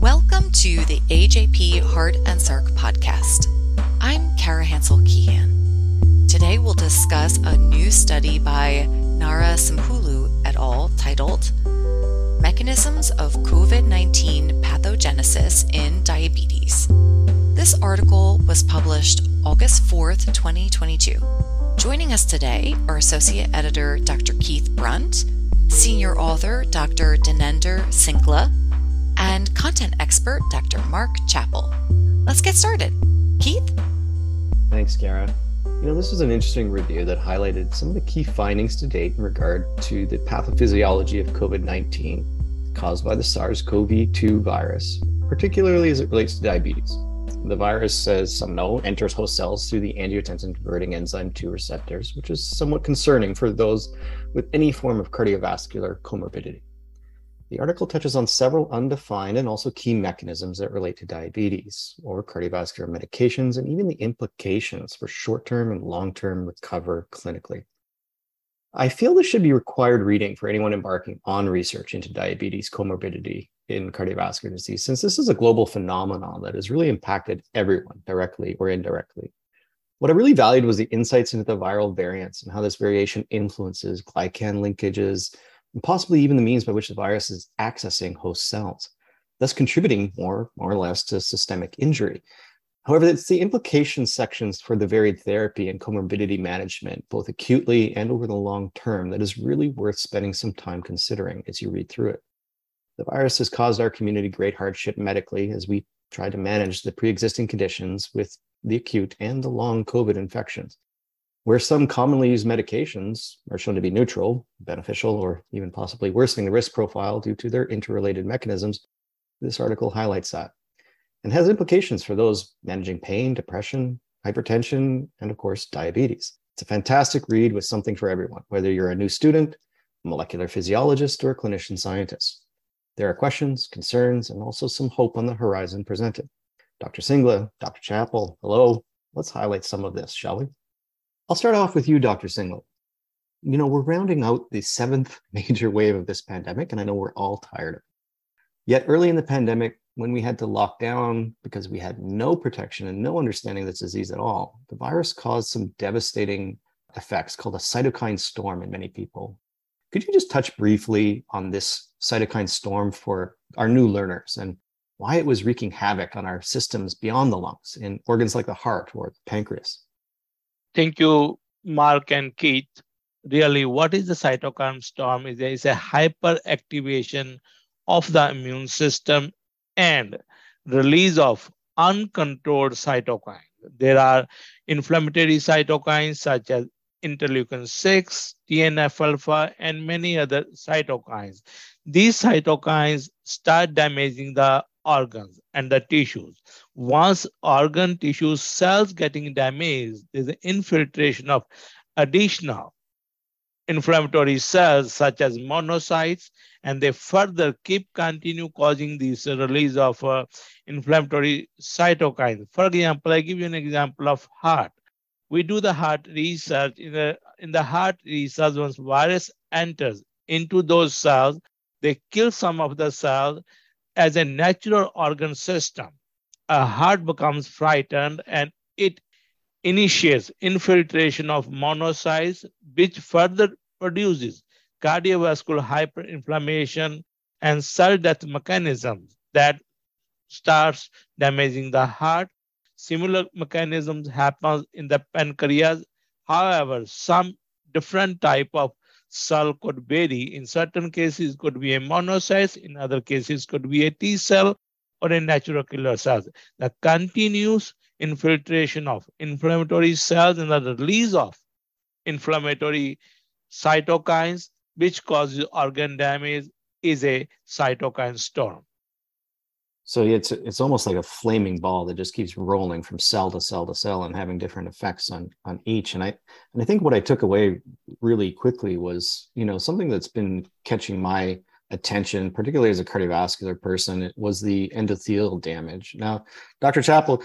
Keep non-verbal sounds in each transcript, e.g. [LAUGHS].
Welcome to the AJP Heart and Circ podcast. I'm Kara Hansell Keehan. Today we'll discuss a new study by Narasimhulu et al. titled Mechanisms of COVID 19 Pathogenesis in Diabetes. This article was published August 4th, 2022. Joining us today are Associate Editor Dr. Keith Brunt, Senior Author Dr. Dinender Singla, and content expert Dr. Mark Chappell. Let's get started. Keith? Thanks, Kara. You know, this was an interesting review that highlighted some of the key findings to date in regard to the pathophysiology of COVID 19 caused by the SARS CoV 2 virus, particularly as it relates to diabetes. The virus, some know, enters host cells through the angiotensin converting enzyme 2 receptors, which is somewhat concerning for those with any form of cardiovascular comorbidity. The article touches on several undefined and also key mechanisms that relate to diabetes or cardiovascular medications and even the implications for short term and long term recover clinically. I feel this should be required reading for anyone embarking on research into diabetes comorbidity in cardiovascular disease, since this is a global phenomenon that has really impacted everyone directly or indirectly. What I really valued was the insights into the viral variants and how this variation influences glycan linkages, and possibly even the means by which the virus is accessing host cells, thus contributing more, more or less to systemic injury. However, it's the implication sections for the varied therapy and comorbidity management, both acutely and over the long term, that is really worth spending some time considering as you read through it. The virus has caused our community great hardship medically as we try to manage the pre existing conditions with the acute and the long COVID infections. Where some commonly used medications are shown to be neutral, beneficial, or even possibly worsening the risk profile due to their interrelated mechanisms, this article highlights that and has implications for those managing pain, depression, hypertension, and of course, diabetes. It's a fantastic read with something for everyone, whether you're a new student, molecular physiologist, or clinician scientist. There are questions, concerns, and also some hope on the horizon presented. Dr. Singla, Dr. Chappell, hello. Let's highlight some of this, shall we? I'll start off with you, Dr. Singla. You know, we're rounding out the seventh [LAUGHS] major wave of this pandemic, and I know we're all tired of it. Yet early in the pandemic, when we had to lock down because we had no protection and no understanding of this disease at all, the virus caused some devastating effects called a cytokine storm in many people. Could you just touch briefly on this cytokine storm for our new learners and why it was wreaking havoc on our systems beyond the lungs in organs like the heart or the pancreas? Thank you, Mark and Keith. Really, what is the cytokine storm? Is there is a hyperactivation of the immune system and release of uncontrolled cytokines. There are inflammatory cytokines such as interleukin 6, TNF alpha, and many other cytokines. These cytokines start damaging the organs and the tissues. Once organ tissue cells getting damaged, there's an infiltration of additional inflammatory cells such as monocytes, and they further keep continue causing this release of uh, inflammatory cytokines. For example, I give you an example of heart. We do the heart research. In the, in the heart research, once virus enters into those cells, they kill some of the cells as a natural organ system, a heart becomes frightened and it initiates infiltration of monocytes, which further produces cardiovascular hyperinflammation and cell death mechanisms that starts damaging the heart. Similar mechanisms happen in the pancreas. However, some different type of cell could vary. In certain cases, could be a monocyte. In other cases, could be a T cell or a natural killer cell. The continuous infiltration of inflammatory cells and the release of inflammatory cytokines, which causes organ damage, is a cytokine storm. So it's it's almost like a flaming ball that just keeps rolling from cell to cell to cell and having different effects on on each. And I and I think what I took away really quickly was you know something that's been catching my attention, particularly as a cardiovascular person, was the endothelial damage. Now, Dr. Chappell,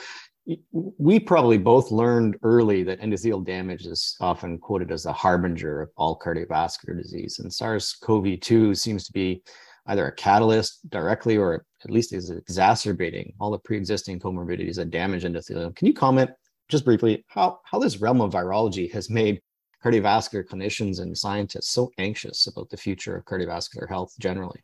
we probably both learned early that endothelial damage is often quoted as a harbinger of all cardiovascular disease. And SARS CoV 2 seems to be either a catalyst directly or at least is exacerbating all the pre existing comorbidities that damage endothelium. Can you comment just briefly how, how this realm of virology has made cardiovascular clinicians and scientists so anxious about the future of cardiovascular health generally?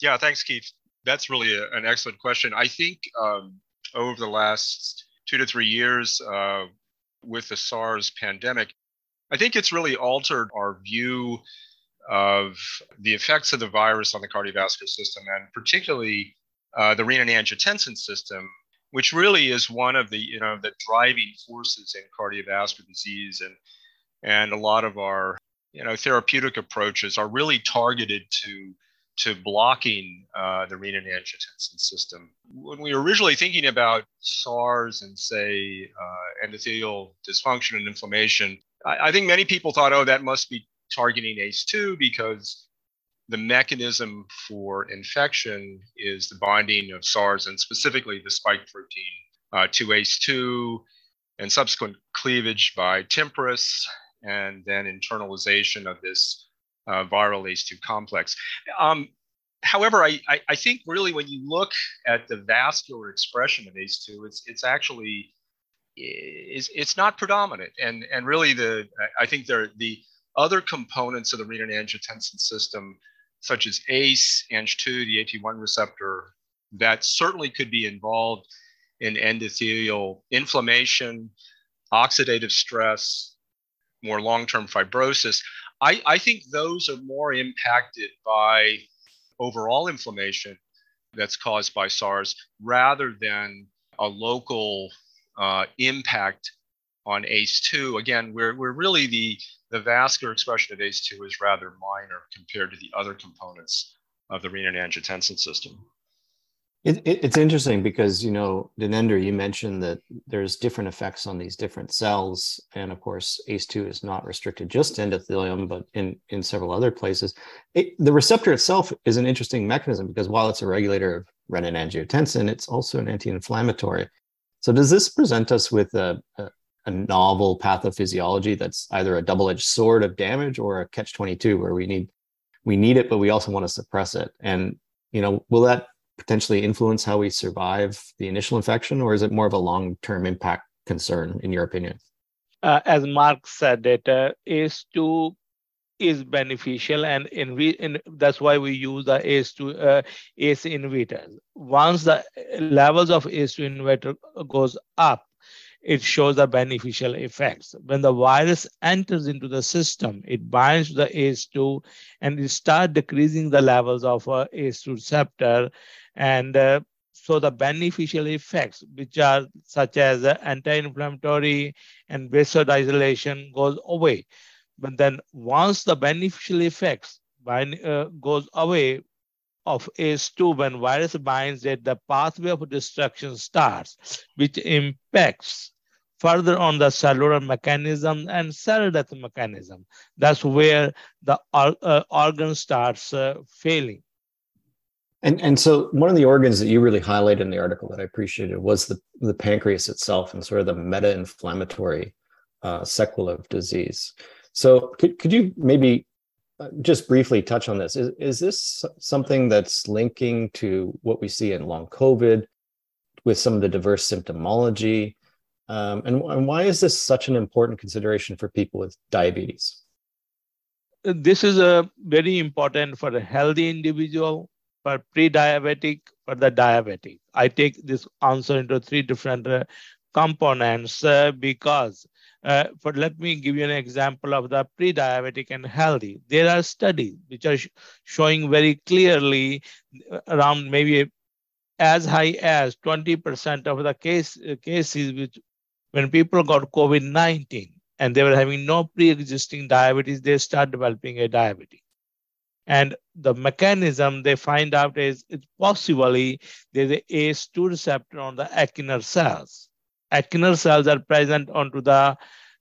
Yeah, thanks, Keith. That's really a, an excellent question. I think um, over the last two to three years uh, with the SARS pandemic, I think it's really altered our view of the effects of the virus on the cardiovascular system and particularly uh, the renin-angiotensin system, which really is one of the you know the driving forces in cardiovascular disease and and a lot of our you know therapeutic approaches are really targeted to to blocking uh, the renin-angiotensin system. When we were originally thinking about SARS and say uh, endothelial dysfunction and inflammation, I, I, think many people thought, oh, that must be targeting ACE2 because the mechanism for infection is the binding of SARS and specifically the spike protein uh, to ACE2 and subsequent cleavage by TMPRSS and then internalization of this uh, viral ACE2 complex. Um, however, I, I, I, think really when you look at the vascular expression of ACE2, it's, it's actually it's, it's not predominant. And, and really the, I think there, the other components of the renin-angiotensin system, such as ACE, ANG2, the AT1 receptor, that certainly could be involved in endothelial inflammation, oxidative stress, more long-term fibrosis. I, I think those are more impacted by overall inflammation that's caused by SARS rather than a local uh, impact on ACE2. Again, we're, we're really the, the vascular expression of ACE2 is rather minor compared to the other components of the renin-angiotensin system. It, it, it's interesting because you know, Dinender, you mentioned that there's different effects on these different cells, and of course, ACE2 is not restricted just to endothelium, but in in several other places. It, the receptor itself is an interesting mechanism because while it's a regulator of renin-angiotensin, it's also an anti-inflammatory. So, does this present us with a, a, a novel pathophysiology that's either a double-edged sword of damage or a catch-22, where we need we need it, but we also want to suppress it? And you know, will that potentially influence how we survive the initial infection, or is it more of a long term impact concern, in your opinion? Uh, as Mark said, that uh, ACE2 is beneficial, and in, in that's why we use the ACE2 uh, ACE inhibitors. Once the levels of ACE2 inhibitor goes up, it shows the beneficial effects. When the virus enters into the system, it binds the ACE2 and it starts decreasing the levels of uh, ACE2 receptor and uh, so the beneficial effects, which are such as anti-inflammatory and vasodilation goes away. But then once the beneficial effects bind, uh, goes away of ACE2, when virus binds that the pathway of destruction starts, which impacts further on the cellular mechanism and cell death mechanism. That's where the uh, organ starts uh, failing. And and so one of the organs that you really highlighted in the article that I appreciated was the the pancreas itself and sort of the meta-inflammatory uh, sequela of disease. So could could you maybe just briefly touch on this? Is is this something that's linking to what we see in long COVID with some of the diverse symptomology? Um, and, and why is this such an important consideration for people with diabetes? This is a very important for a healthy individual for pre-diabetic, for the diabetic. I take this answer into three different uh, components uh, because uh, but let me give you an example of the pre-diabetic and healthy. There are studies which are sh showing very clearly uh, around maybe as high as 20% of the case, uh, cases which when people got COVID-19 and they were having no pre-existing diabetes, they start developing a diabetes. And the mechanism they find out is it's possibly there's a ACE2 receptor on the acinar cells. Acinar cells are present onto the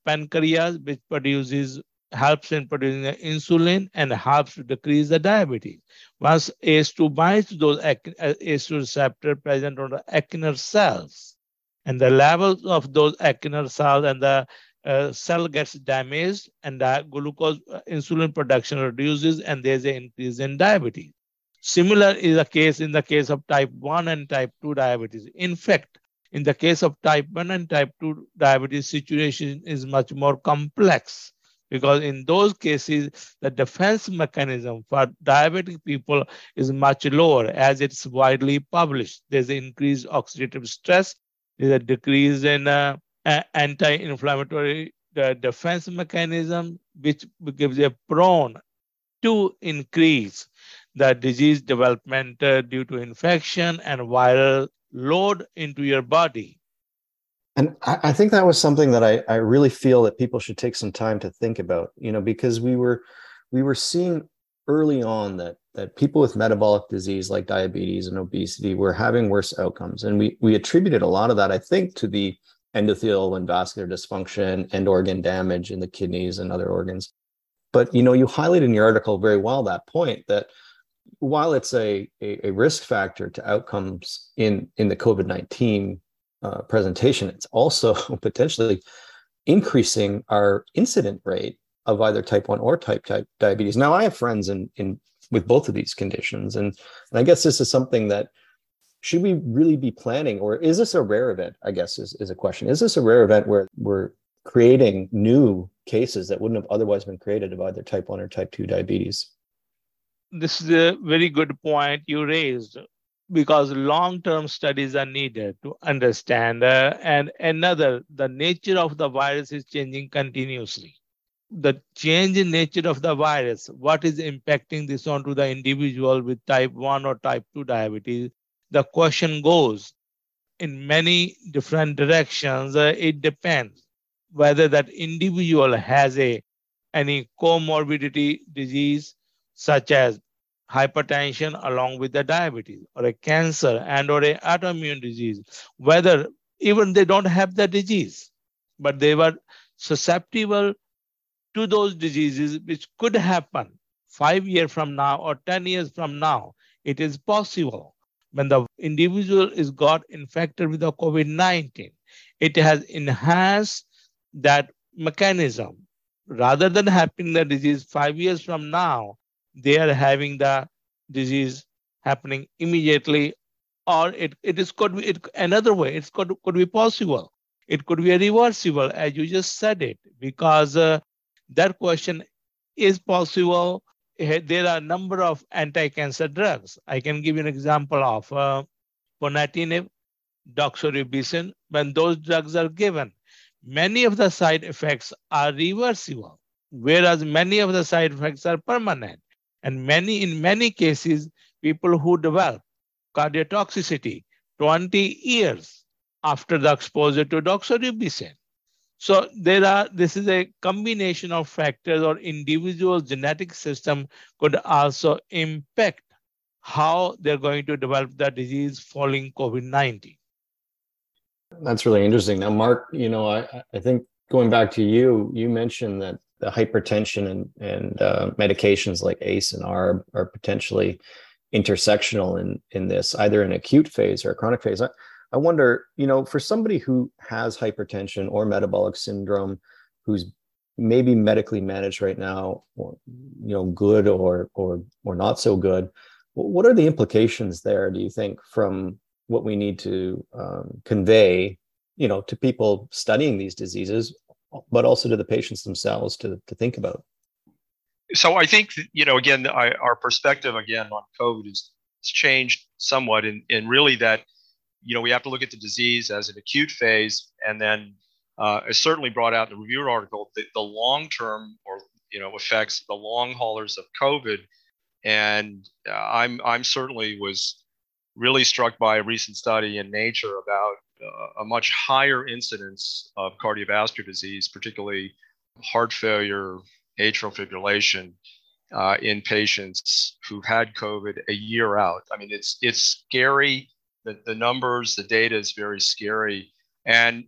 pancreas, which produces helps in producing insulin and helps to decrease the diabetes. Once ACE2 binds to those ACE2 receptor present on the acinar cells, And the levels of those acinar cells and the uh, cell gets damaged and the glucose uh, insulin production reduces and there's an increase in diabetes. Similar is the case in the case of type 1 and type 2 diabetes. In fact, in the case of type 1 and type 2 diabetes, situation is much more complex because in those cases, the defense mechanism for diabetic people is much lower as it's widely published. There's increased oxidative stress, there's a decrease in uh, anti-inflammatory uh, defense mechanism, which gives a prone to increase the disease development uh, due to infection and viral load into your body. And I, I think that was something that I, I really feel that people should take some time to think about, you know, because we were we were seeing early on that that people with metabolic disease like diabetes and obesity were having worse outcomes. And we we attributed a lot of that, I think, to the endothelial and vascular dysfunction and organ damage in the kidneys and other organs. But you know, you highlight in your article very well that point that while it's a, a, a risk factor to outcomes in, in the COVID 19 uh, presentation, it's also [LAUGHS] potentially increasing our incident rate of either type 1 or type type diabetes. Now, I have friends in, in with both of these conditions, and, and I guess this is something that should we really be planning, or is this a rare event? I guess is, is a question. Is this a rare event where we're creating new cases that wouldn't have otherwise been created of either type 1 or type 2 diabetes? This is a very good point you raised because long-term studies are needed to understand uh, and another the nature of the virus is changing continuously. The change in nature of the virus what is impacting this onto the individual with type 1 or type 2 diabetes? The question goes in many different directions uh, it depends whether that individual has a any comorbidity disease such as hypertension along with the diabetes or a cancer and or a autoimmune disease, whether even they don't have the disease, but they were susceptible to those diseases which could happen five years from now or 10 years from now. It is possible when the individual is got infected with the COVID-19, it has enhanced that mechanism. Rather than having the disease five years from now, they are having the disease happening immediately or it, it is could be it, another way it could, could be possible. It could be reversible as you just said it because uh, that question is possible. There are a number of anti-cancer drugs. I can give you an example of uh, ponatinib doxorubicin. When those drugs are given many of the side effects are reversible whereas many of the side effects are permanent and many, in many cases, people who develop cardiotoxicity 20 years after the exposure to doxorubicin. So there are, this is a combination of factors or individual genetic system could also impact how they're going to develop the disease following COVID-19. That's really interesting. Now, Mark, you know, I, I think going back to you, you mentioned that the hypertension and, and uh, medications like ACE and ARB are potentially intersectional in, in this, either an acute phase or a chronic phase. I, I wonder, you know, for somebody who has hypertension or metabolic syndrome, who's maybe medically managed right now, or, you know, good or or or not so good, what are the implications there? Do you think from what we need to um, convey, you know, to people studying these diseases but also to the patients themselves to, to think about. So I think, you know, again, I, our perspective again on COVID has changed somewhat in, in really that, you know, we have to look at the disease as an acute phase and then uh, certainly brought out in the review article the, the long-term or, you know, effects, the long haulers of COVID. And uh, I'm, I'm certainly was really struck by a recent study in Nature about a much higher incidence of cardiovascular disease, particularly heart failure, atrial fibrillation, uh, in patients who've had COVID a year out. I mean, it's it's scary. The, the numbers, the data is very scary. And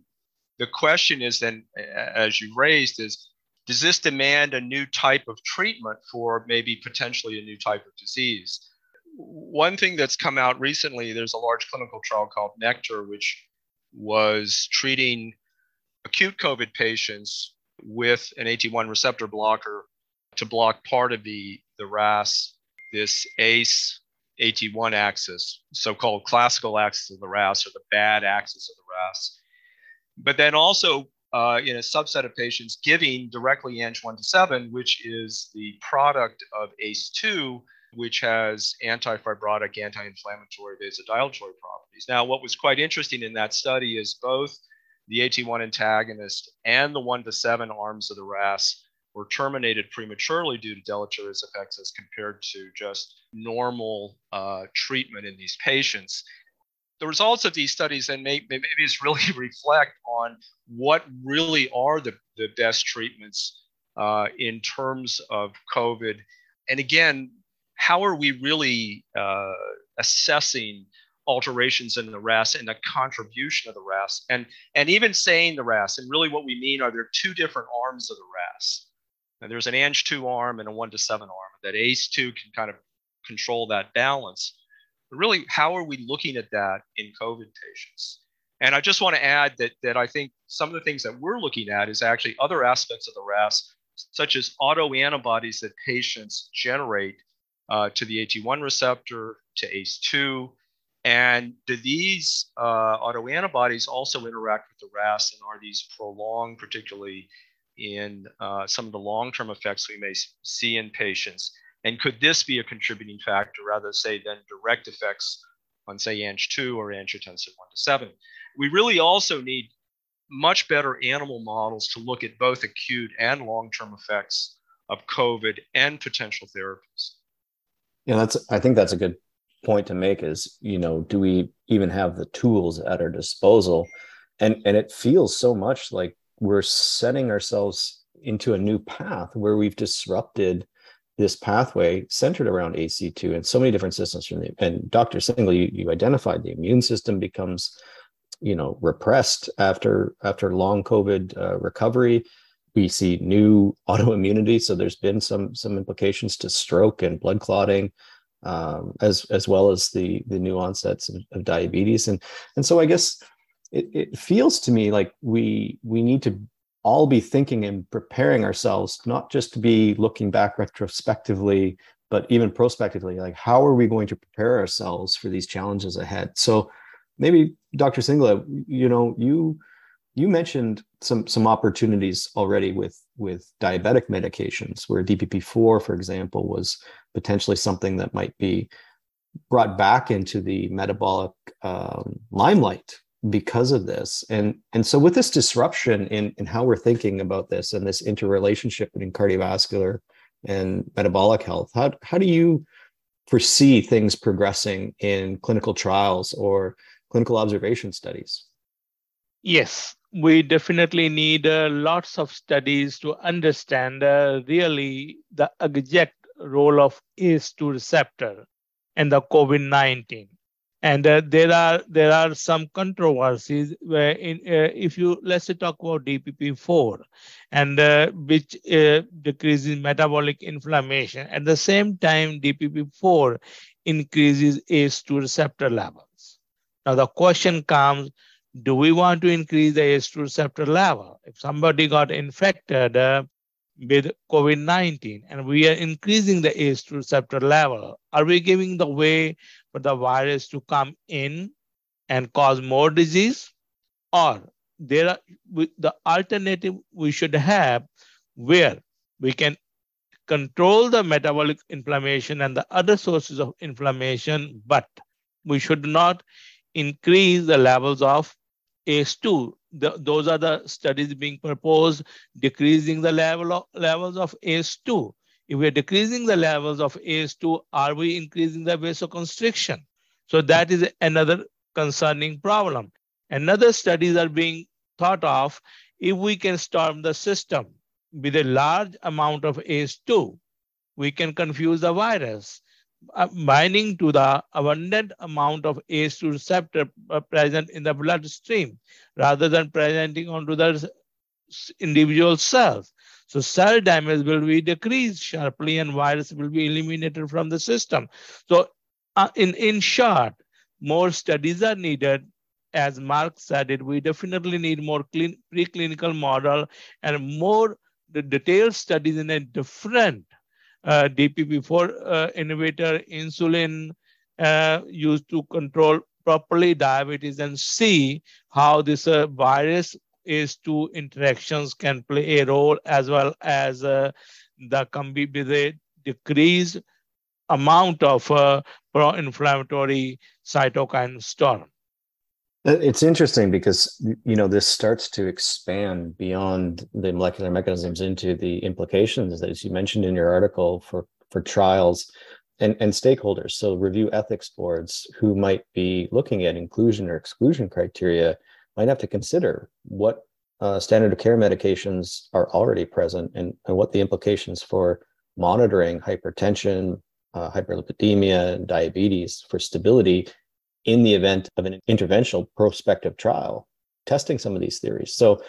the question is then, as you raised, is does this demand a new type of treatment for maybe potentially a new type of disease? One thing that's come out recently, there's a large clinical trial called Nectar, which was treating acute COVID patients with an AT1 receptor blocker to block part of the, the RAS, this ACE AT1 axis, so called classical axis of the RAS or the bad axis of the RAS. But then also uh, in a subset of patients giving directly ANG127, which is the product of ACE2, which has anti-fibrotic, anti-inflammatory, vasodilatory properties. Now, what was quite interesting in that study is both the AT1 antagonist and the 1 to 7 arms of the RAS were terminated prematurely due to deleterious effects as compared to just normal uh, treatment in these patients. The results of these studies then may, maybe it's really [LAUGHS] reflect on what really are the, the best treatments uh, in terms of COVID. And again, how are we really uh, assessing alterations in the RAS and the contribution of the RAS? And, and even saying the RAS, and really what we mean are there two different arms of the RAS. And there's an ANG2 arm and a 1 to 7 arm. That ACE2 can kind of control that balance. But really, how are we looking at that in COVID patients? And I just want to add that, that I think some of the things that we're looking at is actually other aspects of the RAS, such as autoantibodies that patients generate uh, to the AT1 receptor, to ACE2. And do these uh, autoantibodies also interact with the RAS and are these prolonged, particularly in uh, some of the long-term effects we may see in patients? And could this be a contributing factor rather say than direct effects on say ANG2 or angiotensin 1 to 7? We really also need much better animal models to look at both acute and long-term effects of COVID and potential therapies. Yeah, that's I think that's a good point to make is, you know, do we even have the tools at our disposal? And and it feels so much like we're setting ourselves into a new path where we've disrupted this pathway centered around ACE2 and so many different systems from the and Dr. Singla, you, you identified the immune system becomes you know repressed after after long COVID uh, recovery. We see new [LAUGHS] autoimmunity, so there's been some some implications to stroke and blood clotting, um, as as well as the the new onsets of, of diabetes, and and so I guess it, it feels to me like we we need to all be thinking and preparing ourselves not just to be looking back retrospectively but even prospectively like how are we going to prepare ourselves for these challenges ahead? So maybe dr singla you know you you mentioned some some opportunities already with with diabetic medications where dpp4 for example was potentially something that might be brought back into the metabolic um, limelight because of this. And and so with this disruption in in how we're thinking about this and this interrelationship between cardiovascular and metabolic health how how do you foresee things progressing in clinical trials or clinical observation studies yes we definitely need uh, lots of studies to understand uh, really the exact role of ACE2 receptor and the COVID-19 and uh, there are there are some controversies where in uh, if you let's talk about DPP4 and uh, which uh, decreases metabolic inflammation. At the same time DPP4 increases ACE2 receptor levels. Now the question comes do we want to increase the ACE2 receptor level if somebody got infected uh, with COVID-19 and we are increasing the ACE2 receptor level, are we giving the way for the virus to come in and cause more disease? Or there are the alternative we should have where we can control the metabolic inflammation and the other sources of inflammation, but we should not increase the levels of ACE2 the, those are the studies being proposed, decreasing the level of, levels of ACE2. If we're decreasing the levels of ACE2, are we increasing the vasoconstriction? So that is another concerning problem. Another studies are being thought of if we can storm the system with a large amount of ACE2, we can confuse the virus binding to the abundant amount of ACE2 receptor uh, present in the bloodstream rather than presenting onto the individual cells. So cell damage will be decreased sharply and virus will be eliminated from the system. So uh, in, in short, more studies are needed as Mark said it, we definitely need more clean, preclinical model and more the detailed studies in a different uh, DPP4 uh, inhibitor, insulin uh, used to control properly diabetes and see how this uh, virus is two interactions can play a role as well as uh, the can with decreased amount of uh, pro-inflammatory cytokine storm. It's interesting because you know this starts to expand beyond the molecular mechanisms into the implications, as you mentioned in your article, for for trials and, and stakeholders. So review ethics boards who might be looking at inclusion or exclusion criteria might have to consider what uh, standard of care medications are already present and, and what the implications for monitoring hypertension, uh, hyperlipidemia, and diabetes for stability in the event of an interventional prospective trial, testing some of these theories. So,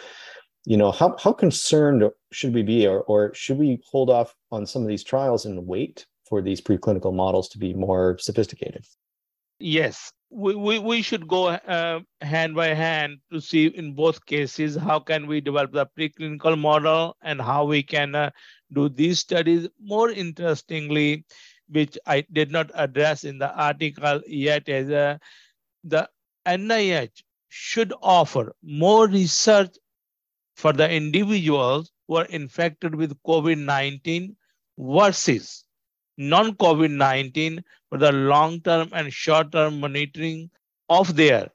you know, how, how concerned should we be, or, or should we hold off on some of these trials and wait for these preclinical models to be more sophisticated? Yes, we, we, we should go uh, hand by hand to see in both cases how can we develop the preclinical model and how we can uh, do these studies more interestingly which i did not address in the article yet is uh, the nih should offer more research for the individuals who are infected with covid-19 versus non-COVID 19 for the long term and short term monitoring of their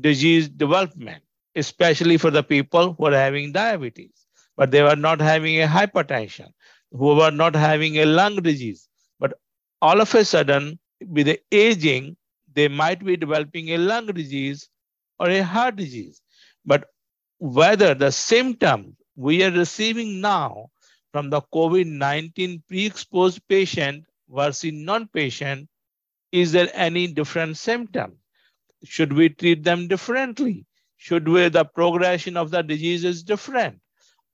disease development, especially for the people who are having diabetes, but they were not having a hypertension, who were not having a lung disease. All of a sudden, with the aging, they might be developing a lung disease or a heart disease. But whether the symptoms we are receiving now from the COVID-19 pre-exposed patient versus non-patient, is there any different symptom? Should we treat them differently? Should we, the progression of the disease is different?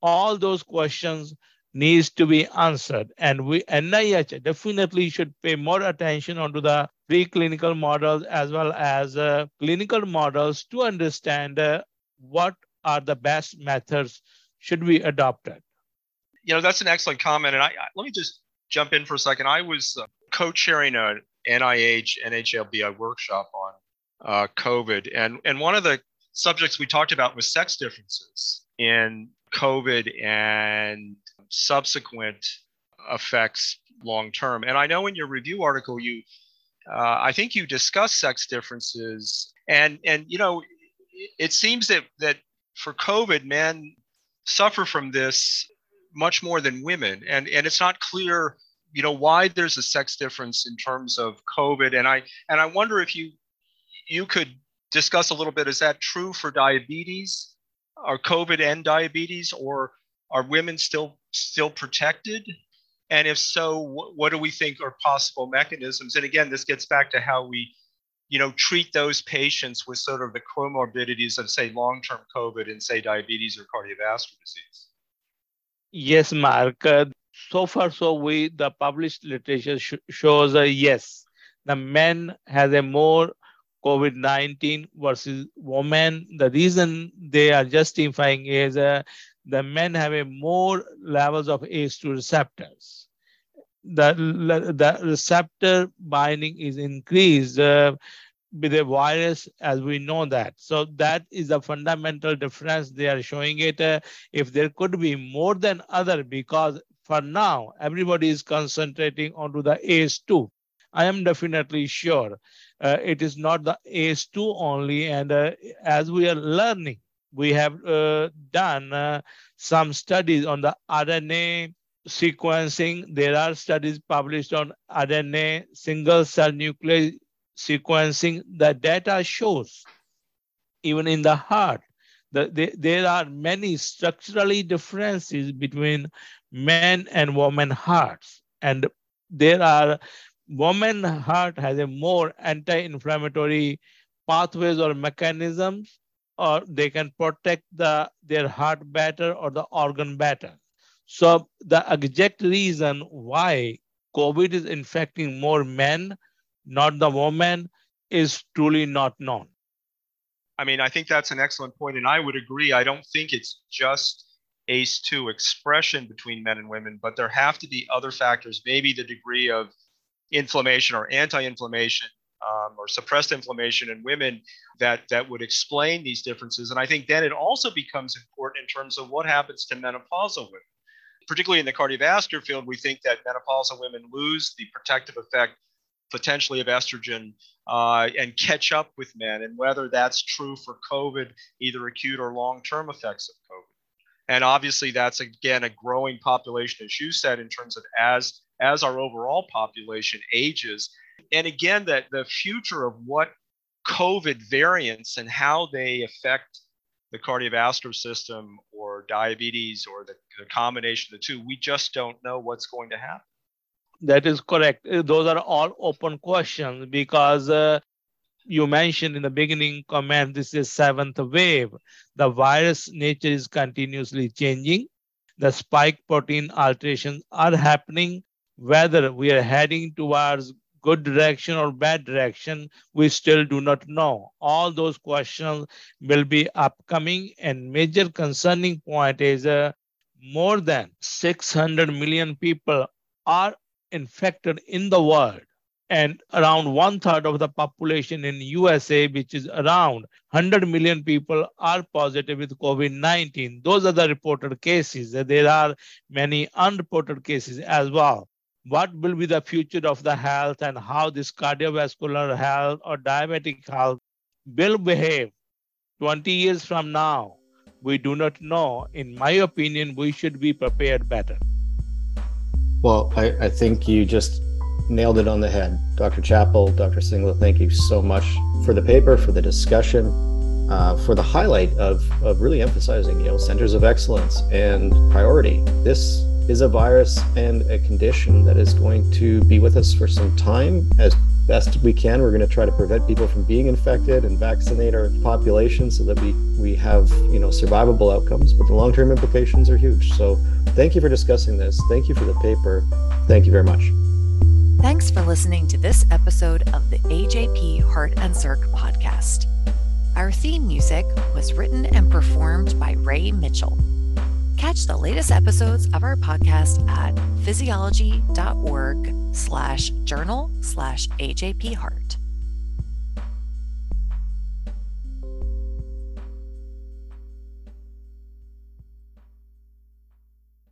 All those questions needs to be answered. And we NIH definitely should pay more attention onto the preclinical models as well as uh, clinical models to understand uh, what are the best methods should be adopted you know, that's an excellent comment. And I, I let me just jump in for a second. I was uh, co-chairing a NIH NHLBI workshop on uh, COVID, and and one of the subjects we talked about was sex differences in COVID and subsequent effects long term. And I know in your review article, you, uh, I think you discuss sex differences, and and you know, it seems that that for COVID, men suffer from this much more than women, and and it's not clear, you know, why there's a sex difference in terms of COVID. And I and I wonder if you you could discuss a little bit. Is that true for diabetes, or COVID and diabetes, or are women still still protected? And if so, what, what do we think are possible mechanisms? And again, this gets back to how we you know, treat those patients with sort of the comorbidities of, say, long-term COVID and, say, diabetes or cardiovascular disease. Yes, Mark. Uh, so far, so we the published literature sh- shows a yes. The men has a more COVID nineteen versus women. The reason they are justifying is uh, the men have a more levels of ACE2 receptors. The, the receptor binding is increased uh, with a virus as we know that. So that is a fundamental difference. They are showing it. Uh, if there could be more than other, because for now, everybody is concentrating onto the ACE2. I am definitely sure uh, it is not the ACE2 only. And uh, as we are learning, we have uh, done uh, some studies on the RNA sequencing. There are studies published on RNA single cell nuclear sequencing, the data shows even in the heart that the, there are many structurally differences between men and women hearts. And there are woman heart has a more anti-inflammatory pathways or mechanisms or they can protect the their heart better or the organ better. So the exact reason why COVID is infecting more men not the women, is truly not known. I mean, I think that's an excellent point, and I would agree. I don't think it's just ACE2 expression between men and women, but there have to be other factors, maybe the degree of inflammation or anti-inflammation um, or suppressed inflammation in women that that would explain these differences. And I think then it also becomes important in terms of what happens to menopausal women. Particularly in the cardiovascular field, we think that menopausal women lose the protective effect potentially of estrogen uh, and catch up with men, and whether that's true for COVID, either acute or long-term effects of COVID. And obviously, that's again a growing population, as you said, in terms of as as our overall population ages. And again, that the future of what COVID variants and how they affect the cardiovascular system or diabetes or the, the combination of the two, we just don't know what's going to happen. That is correct. Uh, those are all open questions because uh, you mentioned in the beginning comment this is seventh wave. The virus nature is continuously changing. The spike protein alterations are happening. Whether we are heading towards good direction or bad direction, we still do not know. All those questions will be upcoming and major concerning point is uh, more than 600 million people are infected in the world and around one third of the population in USA, which is around 100 million people, are positive with COVID-19. Those are the reported cases. There are many unreported cases as well. What will be the future of the health and how this cardiovascular health or diabetic health will behave 20 years from now? We do not know. In my opinion, we should be prepared better. Well, I, I think you just nailed it on the head. Dr. Chappell, Dr. Singla, thank you so much for the paper, for the discussion, uh, for the highlight of, of really emphasizing, you know, centers of excellence and priority. This is a virus and a condition that is going to be with us for some time as best we can. We're going to try to prevent people from being infected and vaccinate our population so that we, we have, you know, survivable outcomes, but the long-term implications are huge. So thank you for discussing this. Thank you for the paper. Thank you very much. Thanks for listening to this episode of the AJP Heart and Circ podcast. Our theme music was written and performed by Ray Mitchell. Catch the latest episodes of our podcast at physiology.org slash journal slash AJP Heart.